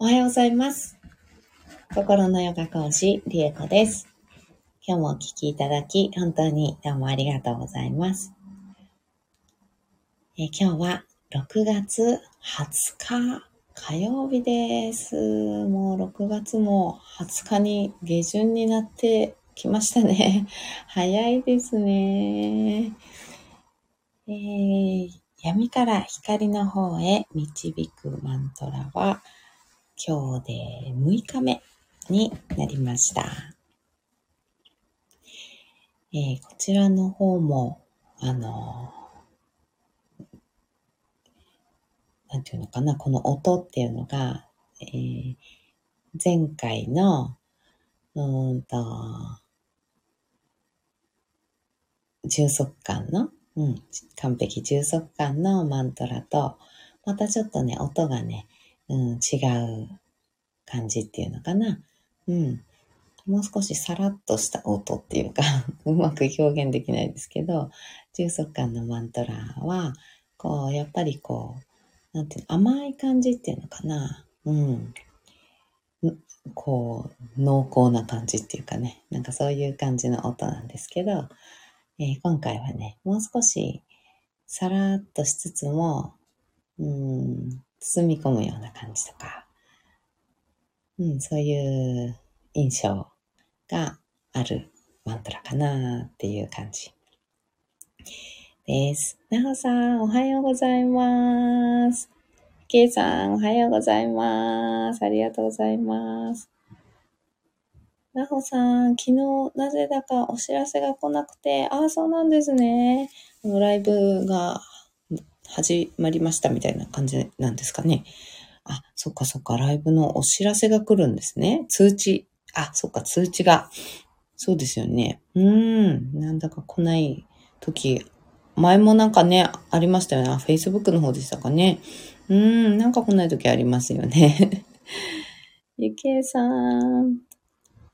おはようございます。心のヨガ講師、リエコです。今日もお聞きいただき、本当にどうもありがとうございます。え今日は6月20日火曜日です。もう6月も20日に下旬になってきましたね。早いですね。えー闇から光の方へ導くマントラは、今日で6日目になりました。えーこちらの方も、あの、なんていうのかな、この音っていうのが、えー前回の、うんと、充足感の、うん、完璧充足感のマントラと、またちょっとね、音がね、うん、違う感じっていうのかな。うん。もう少しさらっとした音っていうか、うまく表現できないですけど、充足感のマントラは、こう、やっぱりこう、なんていうの、甘い感じっていうのかな。うん。こう、濃厚な感じっていうかね、なんかそういう感じの音なんですけど、えー今回はね、もう少しさらっとしつつも、うん、包み込むような感じとか、うん、そういう印象があるマントラかなっていう感じです。なほさん、おはようございます。けいさん、おはようございます。ありがとうございます。なほさん、昨日なぜだかお知らせが来なくて、ああ、そうなんですね。ライブが始まりましたみたいな感じなんですかね。あ、そっかそっか、ライブのお知らせが来るんですね。通知。あ、そっか、通知が。そうですよね。うーん、なんだか来ない時、前もなんかね、ありましたよね。Facebook の方でしたかね。うーん、なんか来ない時ありますよね。ゆけいさん。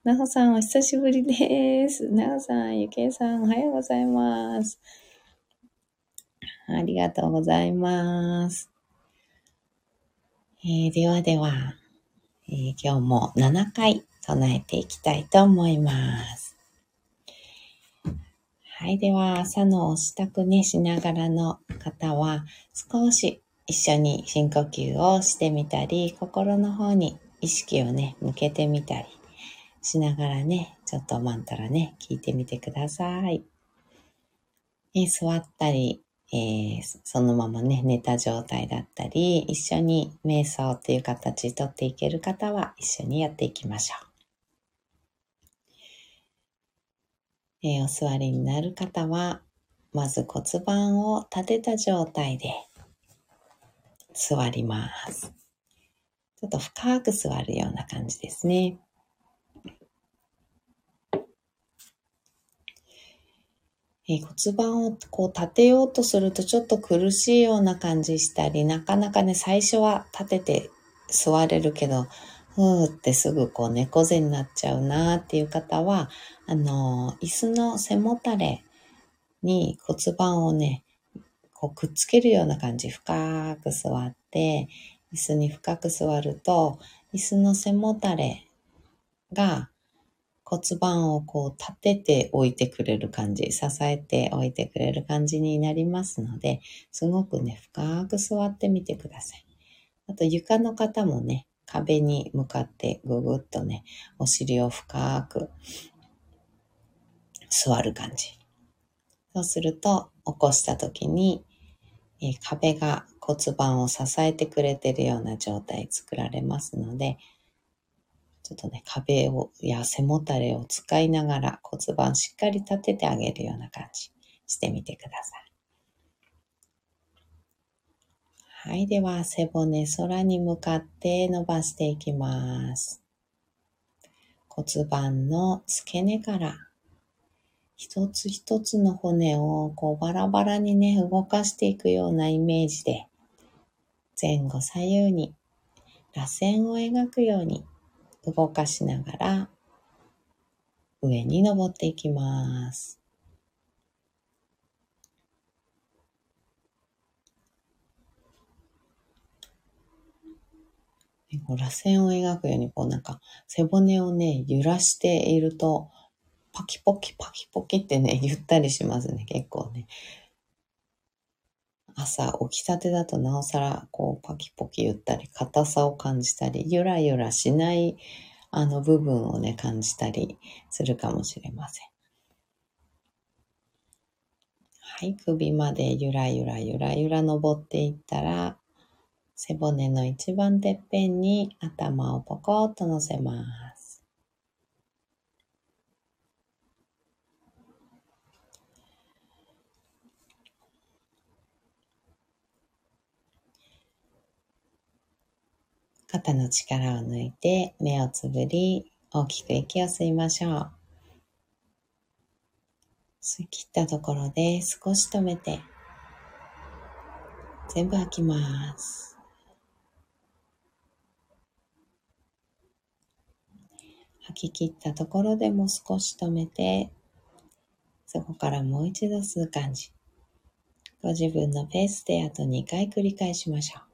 なほさん、お久しぶりです。なほさん、ゆけいさん、おはようございます。ありがとうございます。えーではでは、えー今日も7回唱えていきたいと思います。はい。では、朝のお支度ね、しながらの方は、少し一緒に深呼吸をしてみたり、心の方に意識をね、向けてみたりしながらね、ちょっとマントラね、聞いてみてください。え座ったり、えーそのままね、寝た状態だったり、一緒に瞑想っていう形とっていける方は一緒にやっていきましょう。えーお座りになる方は、まず骨盤を立てた状態で座ります。ちょっと深く座るような感じですね。え骨盤をこう立てようとするとちょっと苦しいような感じしたり、なかなかね、最初は立てて座れるけど、ふーってすぐこう猫背になっちゃうなーっていう方は、あのー椅子の背もたれに骨盤をね、こうくっつけるような感じ、深く座って、椅子に深く座ると、椅子の背もたれが骨盤をこう立てておいてくれる感じ、支えておいてくれる感じになりますので、すごくね、深く座ってみてください。あと床の方もね、壁に向かってぐぐっとね、お尻を深く座る感じ。そうすると、起こした時に、え壁が骨盤を支えてくれてるような状態作られますので、ちょっとね、壁を、や背もたれを使いながら骨盤しっかり立ててあげるような感じしてみてください。はい。では、背骨空に向かって伸ばしていきます。骨盤の付け根から一つ一つの骨をこうバラバラにね、動かしていくようなイメージで、前後左右に螺旋を描くように動かしながら上に登っていきます。こう螺旋を描くように、こうなんか背骨をね、揺らしていると、パキポキパキポキってね、言ったりしますね、結構ね。朝起きたてだとなおさらこうパキポキ言ったり硬さを感じたりゆらゆらしないあの部分をね感じたりするかもしれません。はい、首までゆらゆらゆらゆら登っていったら背骨の一番てっぺんに頭をポコッと乗せます。肩の力を抜いて目をつぶり大きく息を吸いましょう。吸い切ったところで少し止めて全部吐きます。吐き切ったところでも少し止めてそこからもう一度吸う感じ。ご自分のペースであと2回繰り返しましょう。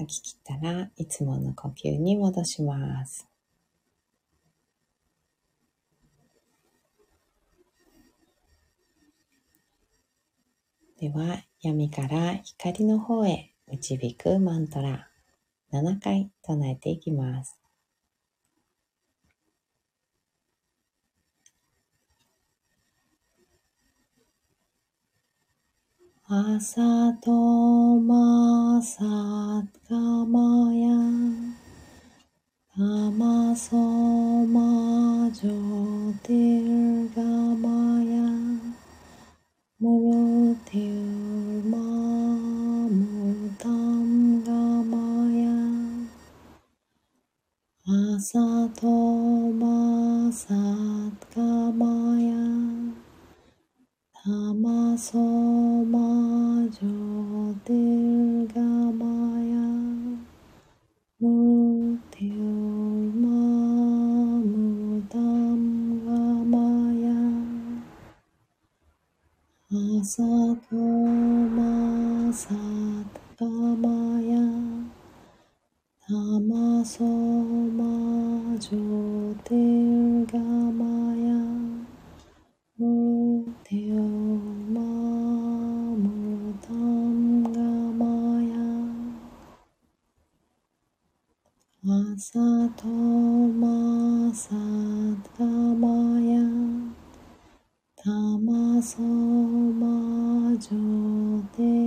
吐き切ったらいつもの呼吸に戻します。では、闇から光の方へ導くマントラ7回唱えていきます。朝とまさかまや。たまそまじょてるがまや。むるてるまむたんがまや。朝とまさかまや。たまそので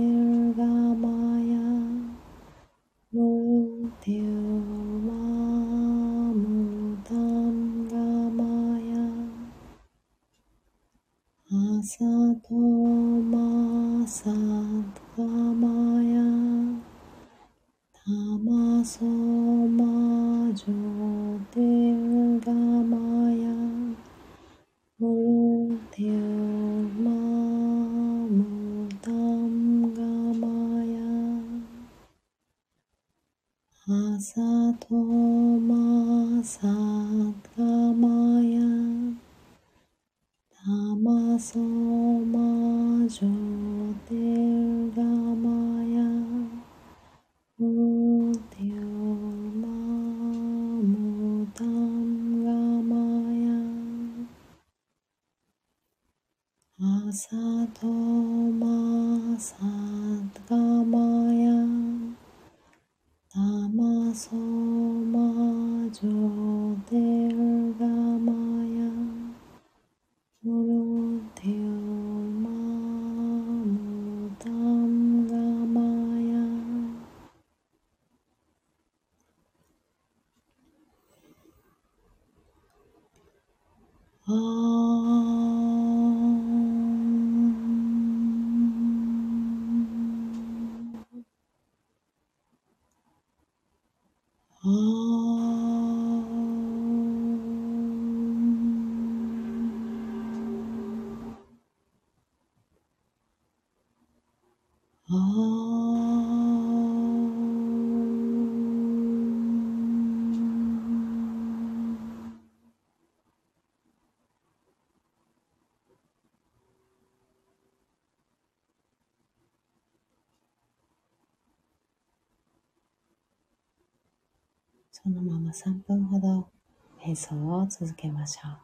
Sato ma sadgamaya Tamaso majodewa そのまま3分ほど瞑想を続けましょう。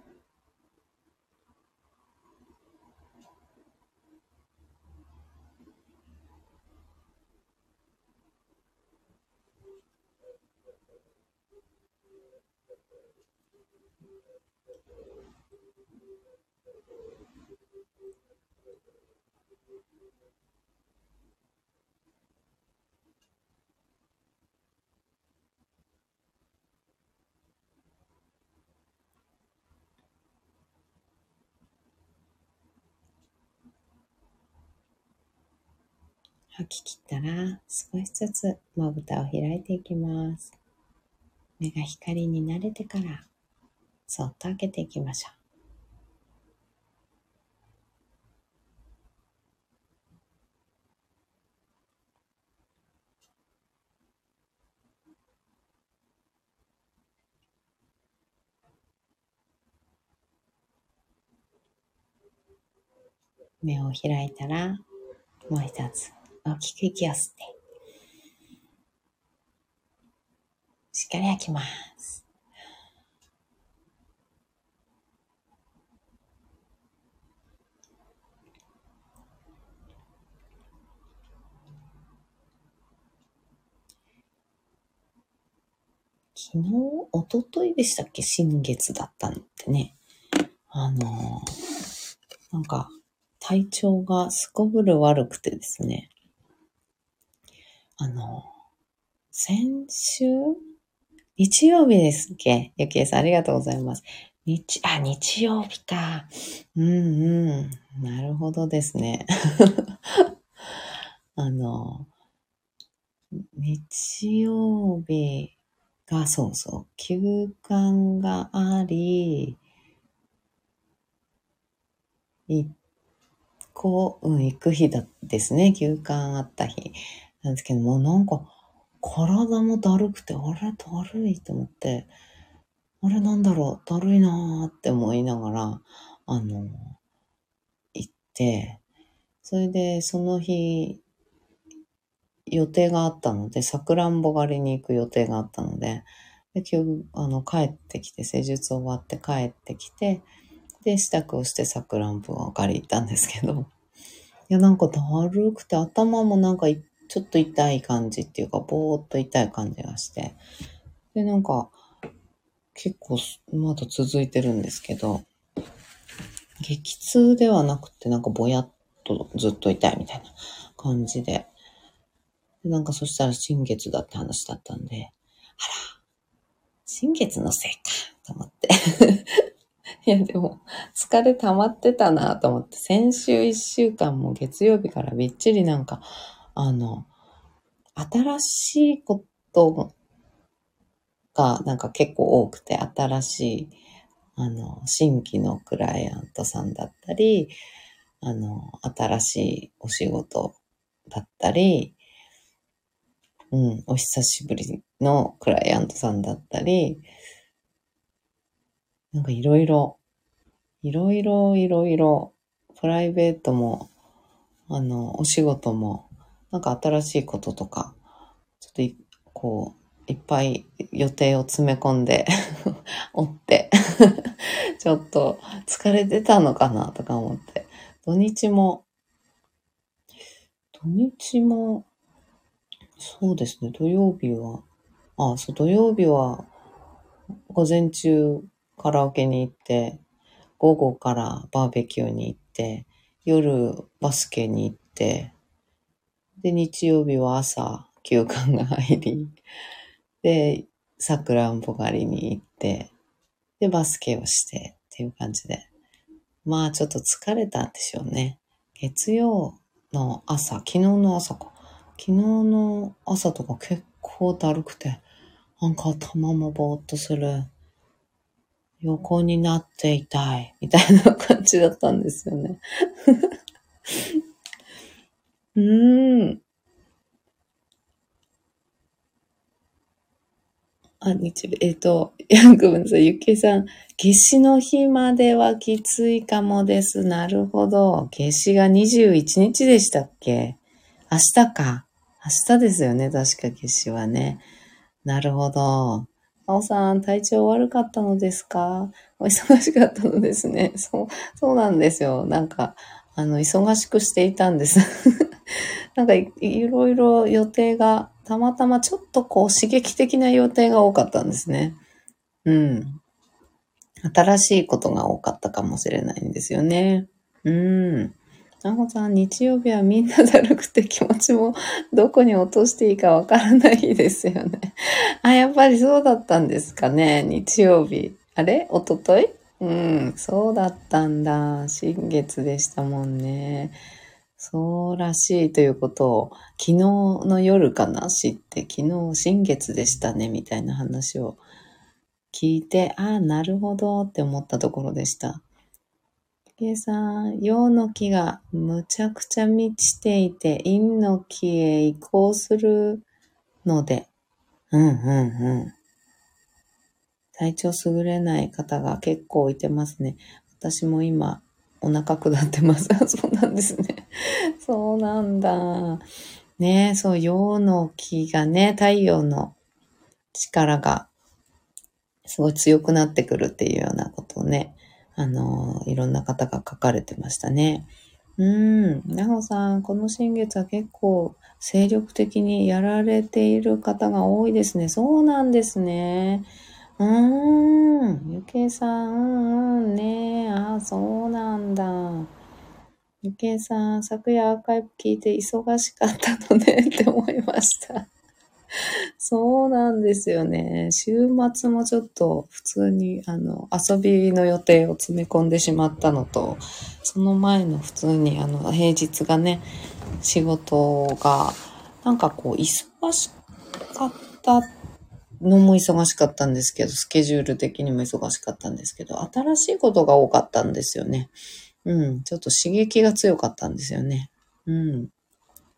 吐き切ったら少しずつまぶたを開いていきます。目が光に慣れてからそっと開けていきましょう。目を開いたらもう一つ大きく息を吸ってしっかり吐きます。昨日、おとといでしたっけ？新月だったのってね。あのなんか、体調がすこぶる悪くてですね。あの先週？日曜日ですっけ？ゆきえさんありがとうございます。日、あ、日曜日か。うんうん。なるほどですね。あの、日曜日が、そうそう、休館があり、行こう、うん、行く日だですね。休館あった日。なんですけども、なんか、体もだるくて、あれだるいと思って、あれなんだろう、だるいなーって思いながら、あの、行って、それでその日、予定があったので、さくらんぼ狩りに行く予定があったので、で今日、あの、帰ってきて、施術終わって帰ってきて、で、支度をしてさくらんぼ狩り行ったんですけど、いや、なんかだるくて、頭もなんかいっちょっと痛い感じっていうか、ぼーっと痛い感じがして、で、なんか、結構まだ続いてるんですけど、激痛ではなくてなんかぼやっとずっと痛いみたいな感じで、でなんかそしたら新月だって話だったんで、あら、新月のせいか、と思って。いや、でも、疲れ溜まってたなと思って、先週一週間も月曜日からびっちりなんか、あの、新しいことがなんか結構多くて、新しい、あの、新規のクライアントさんだったり、あの、新しいお仕事だったり、うん、お久しぶりのクライアントさんだったり、なんかいろいろ、いろいろいろいろ、プライベートも、あの、お仕事も、なんか新しいこととか、ちょっとこう、いっぱい予定を詰め込んで 追って ちょっと疲れてたのかなとか思って。土日も、土日も、そうですね、土曜日は、あ、そう、土曜日は、午前中カラオケに行って、午後からバーベキューに行って、夜バスケに行って、で、日曜日は朝休館が入り、で、さくらんぼ狩りに行って、で、バスケをしてっていう感じで。まあちょっと疲れたんでしょうね。月曜の朝、昨日の朝か。昨日の朝とか結構だるくて、なんか頭もぼーっとする。横になっていたい。みたいな感じだったんですよね。うーん。あ、日曜えっ、と、やん、ごめんなさい。ゆきさん。夏至の日まではきついかもです。なるほど。夏至が21日でしたっけ？明日か。明日ですよね。確か夏至はね。なるほど。あおさん、体調悪かったのですか？お忙しかったのですね。そう、そうなんですよ。なんか、あの、忙しくしていたんです。なんかい、いろいろ予定がたまたまちょっとこう刺激的な予定が多かったんですね。うん。新しいことが多かったかもしれないんですよね。うん。なほさん、日曜日はみんなだるくて気持ちもどこに落としていいかわからないですよね。あ、やっぱりそうだったんですかね。日曜日。あれ？おととい？うん、そうだったんだ。新月でしたもんね。そうらしいということを昨日の夜かな知って、昨日新月でしたねみたいな話を聞いて、ああ、なるほどって思ったところでした。計さん、陽の木がむちゃくちゃ満ちていて、陰の木へ移行するので、うんうんうん。体調優れない方が結構いてますね。私も今、お腹下ってます。そうなんですね。そうなんだ。ねそう、陽の気がね、太陽の力がすごい強くなってくるっていうようなことをね、あの、いろんな方が書かれてましたね。うん。なほさん、この新月は結構精力的にやられている方が多いですね。そうなんですね。うーん。ゆけさん、うんうんねああ、そうなんだ。ゆけさん、昨夜アーカイブ聞いて忙しかったのねって思いました。そうなんですよね。週末もちょっと普通にあの遊びの予定を詰め込んでしまったのと、その前の普通にあの平日がね、仕事がなんかこう忙しかったのも忙しかったんですけど、スケジュール的にも忙しかったんですけど、新しいことが多かったんですよね。うん、ちょっと刺激が強かったんですよね。うん。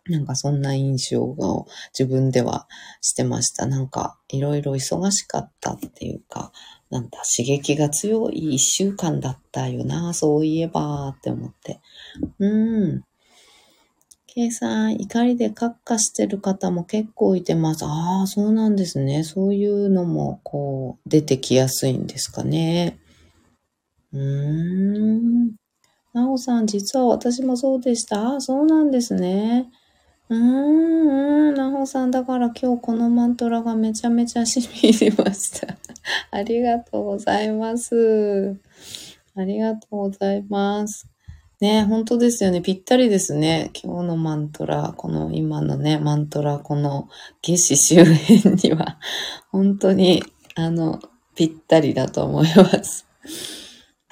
なんかそんな印象を自分ではしてました。なんかいろいろ忙しかったっていうか、なんだ、刺激が強い一週間だったよな、そういえばって思って。うん。計算、怒りでカッカしてる方も結構いてます。ああ、そうなんですね。そういうのも、こう、出てきやすいんですかね。うーん。なおさん、実は私もそうでした。ああ、そうなんですね。うーん、うん、なほさん、だから今日このマントラがめちゃめちゃ染みりました。ありがとうございます。ありがとうございます。ね、本当ですよね。ぴったりですね。今日のマントラ、この今のね、マントラ、この夏至周辺には、本当に、あの、ぴったりだと思います。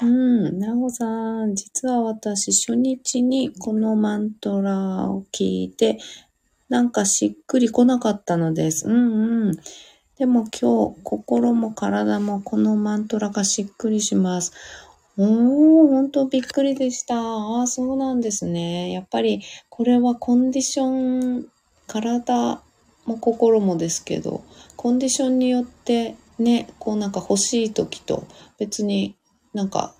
うん、なおさん、実は私、初日にこのマントラを聞いて、なんかしっくりこなかったのです。うんうん。でも今日、心も体もこのマントラがしっくりします。おー、ほんとびっくりでした。ああ、そうなんですね。やっぱり、これはコンディション、体も心もですけど、コンディションによってね、こうなんか欲しい時と別になんか、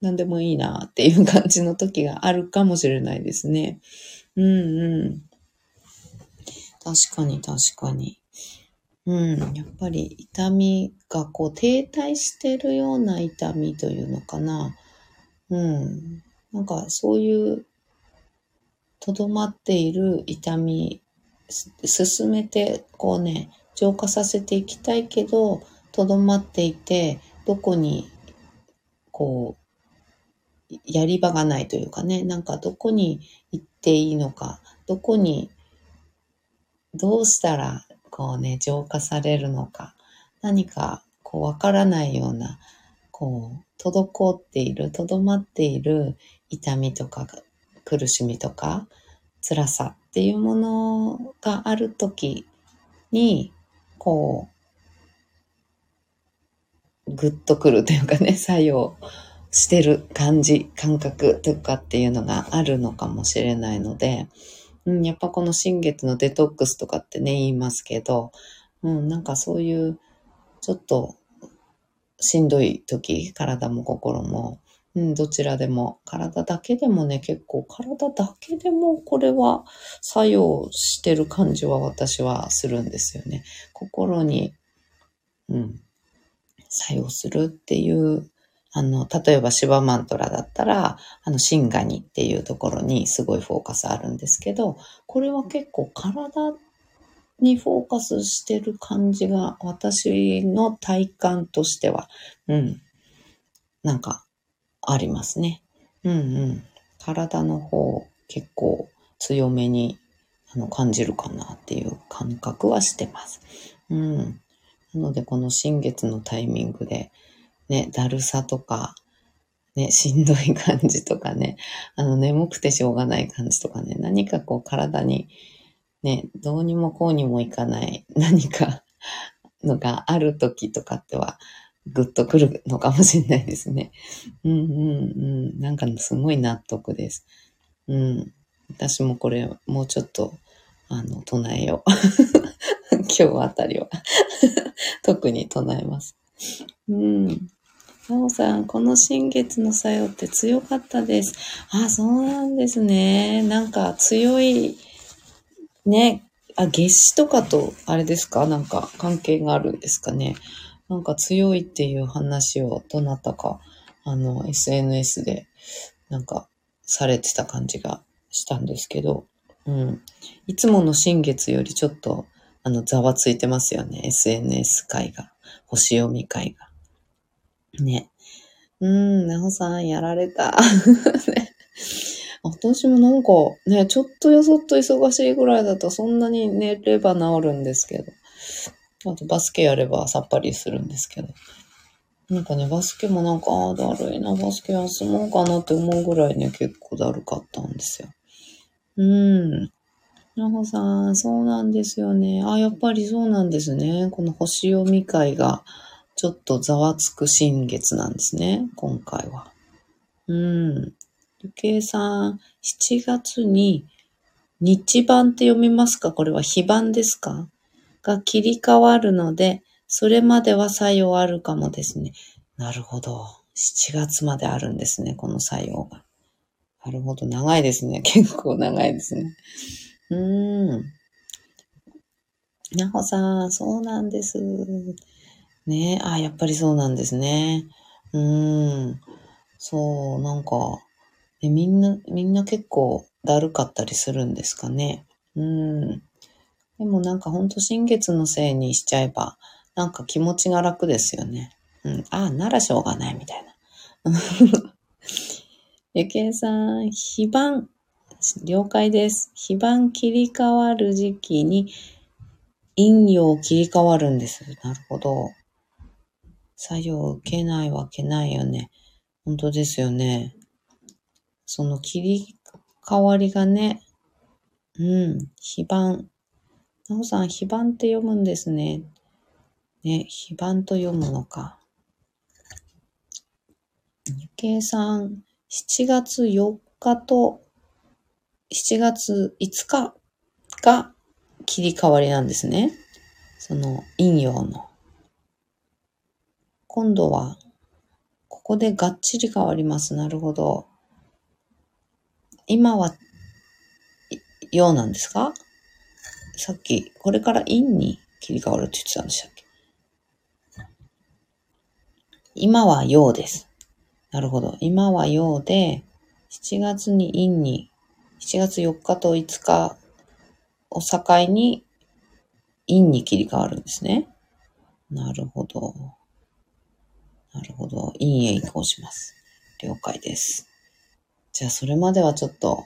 何でもいいなっていう感じの時があるかもしれないですね。うんうん。確かに確かに。うん、やっぱり痛みがこう停滞してるような痛みというのかな。うん。なんかそういうとどまっている痛み、進めてこうね、浄化させていきたいけど、とどまっていて、どこにこう、やり場がないというかね、なんかどこに行っていいのか、どこに、どうしたら、こうね、浄化されるのか、何か、こう、わからないような、こう、滞っている、とどまっている痛みとか、苦しみとか、辛さっていうものがあるときに、こう、グッとくるというかね、作用してる感じ、感覚とかっていうのがあるのかもしれないので、うん、やっぱこの新月のデトックスとかってね、言いますけど、うん、なんかそういう、ちょっとしんどい時、体も心も、うん、どちらでも、体だけでもね、結構体だけでもこれは作用してる感じは私はするんですよね。心に、うん、作用するっていう、あの、例えばシバマントラだったら、あの、シンガニっていうところにすごいフォーカスあるんですけど、これは結構体にフォーカスしてる感じが私の体感としては、うん、なんかありますね。うんうん。体の方結構強めにあの感じるかなっていう感覚はしてます。うん。なので、この新月のタイミングで、ね、だるさとか、ね、しんどい感じとかね、あの、眠くてしょうがない感じとかね、何かこう体に、ね、どうにもこうにもいかない 何かのがある時とかっては、ぐっとくるのかもしれないですね。うんうんうん。なんかすごい納得です。うん。私もこれ、もうちょっと、あの、唱えよう。今日あたりは特に唱えます。うん。なおさん、この新月の作用って強かったです。あ、そうなんですね。なんか強い、ね、あ、月子とかと、あれですか？なんか関係があるんですかね？なんか強いっていう話をどなたか、あの、SNS で、なんかされてた感じがしたんですけど、うん。いつもの新月よりちょっと、あの、ざわついてますよね。SNS 会が。星読み会が。ね。うーん、なほさん、やられた。ね、私もなんか、ね、ちょっとよそっと忙しいぐらいだとそんなに寝れば治るんですけど。あとバスケやればさっぱりするんですけど。なんかね、バスケもなんか、ああ、だるいな、バスケ休もうかなって思うぐらいね、結構だるかったんですよ。うん。なほさん、そうなんですよね。あ、やっぱりそうなんですね。この星読み会が、ちょっとざわつく新月なんですね。今回は。うん。ゆけいさん、7月に日版って読みますか？これは非版ですか？が切り替わるので、それまでは作用あるかもですね。なるほど。7月まであるんですね、この作用が。なるほど。長いですね。結構長いですね。うーん。なほさん、そうなんです。ねあ、やっぱりそうなんですね。うーん。そう、なんか、えみんな、みんな結構だるかったりするんですかね。うん。でもなんかほんと新月のせいにしちゃえば、なんか気持ちが楽ですよね。うん。ああ、ならしょうがないみたいな。ゆけいさん、非番。了解です。非番切り替わる時期に陰陽切り替わるんです。なるほど。作業を受けないわけないよね。本当ですよね。その切り替わりがね、うん、非番。なおさん、非番って読むんですね。ね、非番と読むのか。ゆけいさん、7月4日と7月5日が切り替わりなんですね。その陰陽の。今度は、ここでがっちり変わります。なるほど。今は、陽なんですか？さっき、これから陰に切り替わるって言ってたんでしたっけ？今は陽です。なるほど。今は陽で、7月に陰に、7月4日と5日を境に陰に切り替わるんですね。なるほど。なるほど。陰へ移行します。了解です。じゃあ、それまではちょっと、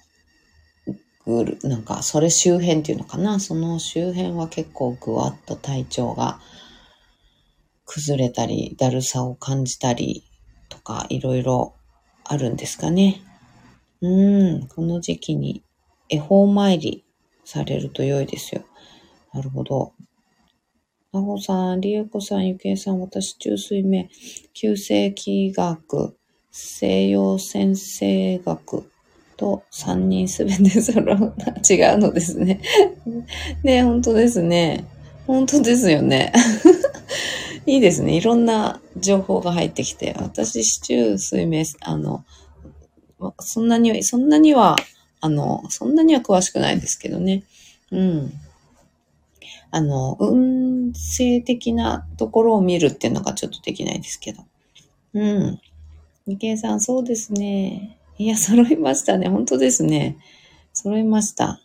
ぐる、なんか、それ周辺っていうのかな？その周辺は結構ぐわっと体調が崩れたり、だるさを感じたりとか、いろいろあるんですかね？うん、この時期に恵方参りされると良いですよ。なるほど。なほさん、りえこさん、ゆけいさん、私、中水目、旧世紀学、西洋先生学と3人すべて揃う、違うのですね。ね、本当ですね。本当ですよね。いいですね。いろんな情報が入ってきて、私、市中水明、あの、そんなに、そんなには、あの、そんなには詳しくないですけどね。うん。あの、運勢的なところを見るっていうのがちょっとできないですけど。うん。二ケさん、そうですね。いや、揃いましたね。本当ですね。揃いました。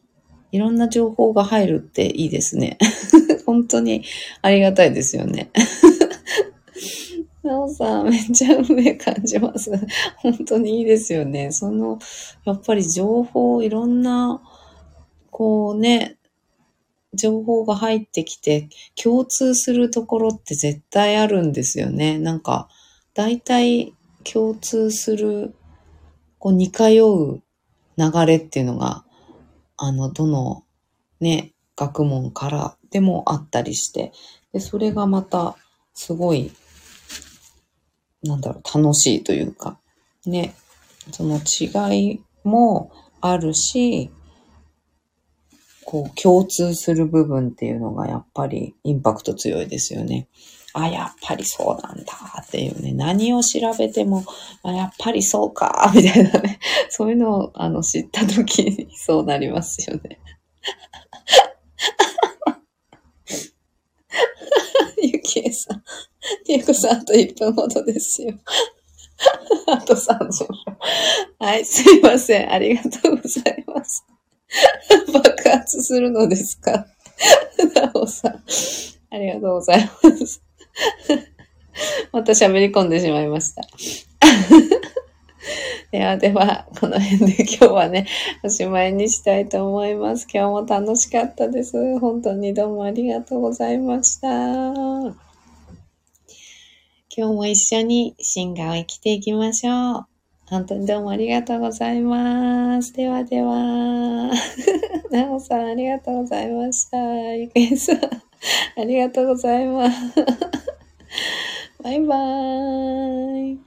いろんな情報が入るっていいですね。本当にありがたいですよね。なおさん、めっちゃ運命感じます。本当にいいですよね。その、やっぱり情報、いろんな、こうね、情報が入ってきて、共通するところって絶対あるんですよね。なんか、大体共通する、こう似通う流れっていうのが、あの、どのね、学問からでもあったりして、で、それがまた、すごい、なんだろう、楽しいというか、ね、その違いもあるし、こう、共通する部分っていうのがやっぱりインパクト強いですよね。あ、やっぱりそうなんだっていうね、何を調べても、あやっぱりそうか、みたいなね、そういうのをあの知った時にそうなりますよね。ゆきえさん、ゆうこさんあと1分ほどですよ。あと30秒。はい、すいません。ありがとうございます。するのですか？なおさん。ありがとうございます。また喋り込んでしまいました。ではでは、この辺で今日はね、おしまいにしたいと思います。今日も楽しかったです。本当にどうもありがとうございました。今日も一緒に進化を生きていきましょう。本当にどうもありがとうございます。ではでは。なおさん、ありがとうございました。ゆくえさん、ありがとうございます。バイバーイ。